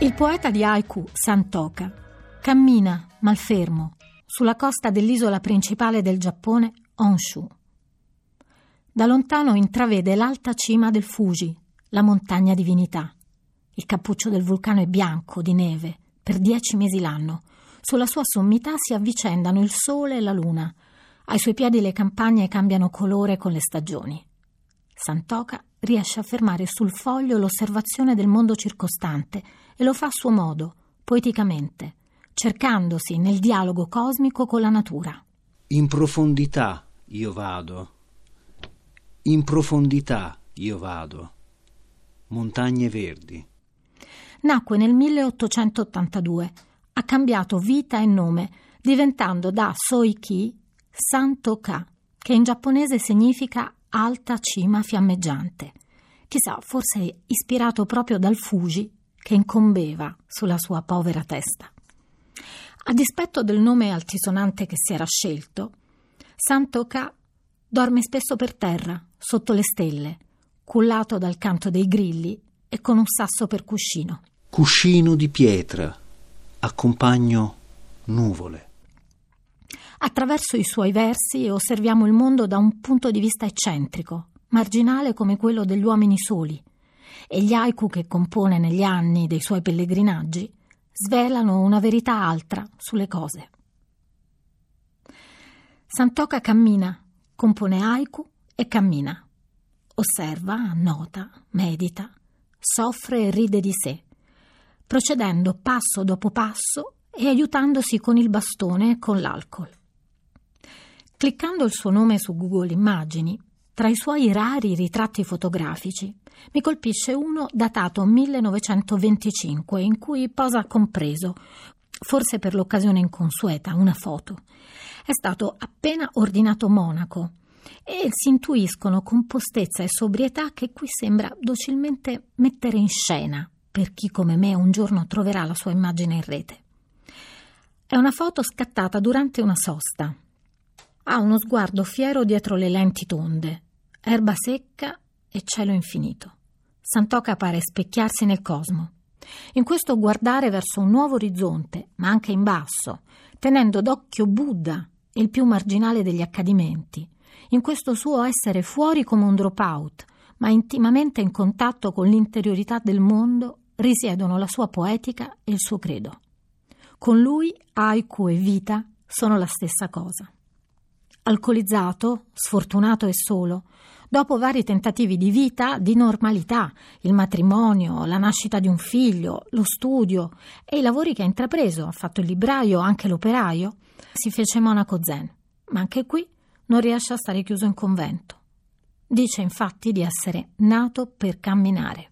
Il poeta di haiku Santoka cammina, malfermo, sulla costa dell'isola principale del Giappone, Honshu. Da lontano intravede l'alta cima del Fuji, la montagna divinità. Il cappuccio del vulcano è bianco, di neve, per dieci mesi l'anno. Sulla sua sommità si avvicendano il sole e la luna. Ai suoi piedi le campagne cambiano colore con le stagioni. Santoka riesce a fermare sul foglio l'osservazione del mondo circostante e lo fa a suo modo, poeticamente, cercandosi nel dialogo cosmico con la natura. In profondità io vado, in profondità io vado, montagne verdi. Nacque nel 1882, ha cambiato vita e nome, diventando da Soiki Santoka, che in giapponese significa alta cima fiammeggiante. Chissà, forse ispirato proprio dal Fuji che incombeva sulla sua povera testa. A dispetto del nome altisonante che si era scelto, Santoka dorme spesso per terra, sotto le stelle, cullato dal canto dei grilli e con un sasso per cuscino. Cuscino di pietra, accompagno nuvole. Attraverso i suoi versi osserviamo il mondo da un punto di vista eccentrico, marginale come quello degli uomini soli, e gli haiku che compone negli anni dei suoi pellegrinaggi svelano una verità altra sulle cose. Santoka cammina, compone haiku e cammina. Osserva, nota, medita, soffre e ride di sé, procedendo passo dopo passo e aiutandosi con il bastone e con l'alcol. Cliccando il suo nome su Google Immagini, tra i suoi rari ritratti fotografici, mi colpisce uno datato 1925 in cui posa compreso, forse per l'occasione inconsueta, una foto. È stato appena ordinato monaco e si intuiscono compostezza e sobrietà che qui sembra docilmente mettere in scena per chi come me un giorno troverà la sua immagine in rete. È una foto scattata durante una sosta, ha uno sguardo fiero dietro le lenti tonde, erba secca e cielo infinito. Santoka pare specchiarsi nel cosmo. In questo guardare verso un nuovo orizzonte, ma anche in basso, tenendo d'occhio Buddha, il più marginale degli accadimenti, in questo suo essere fuori come un dropout, ma intimamente in contatto con l'interiorità del mondo, risiedono la sua poetica e il suo credo. Con lui haiku e vita sono la stessa cosa alcolizzato, sfortunato e solo, dopo vari tentativi di vita, di normalità, il matrimonio, la nascita di un figlio, lo studio e i lavori che ha intrapreso, ha fatto il libraio, anche l'operaio, si fece monaco zen, ma anche qui non riesce a stare chiuso in convento. Dice infatti di essere nato per camminare.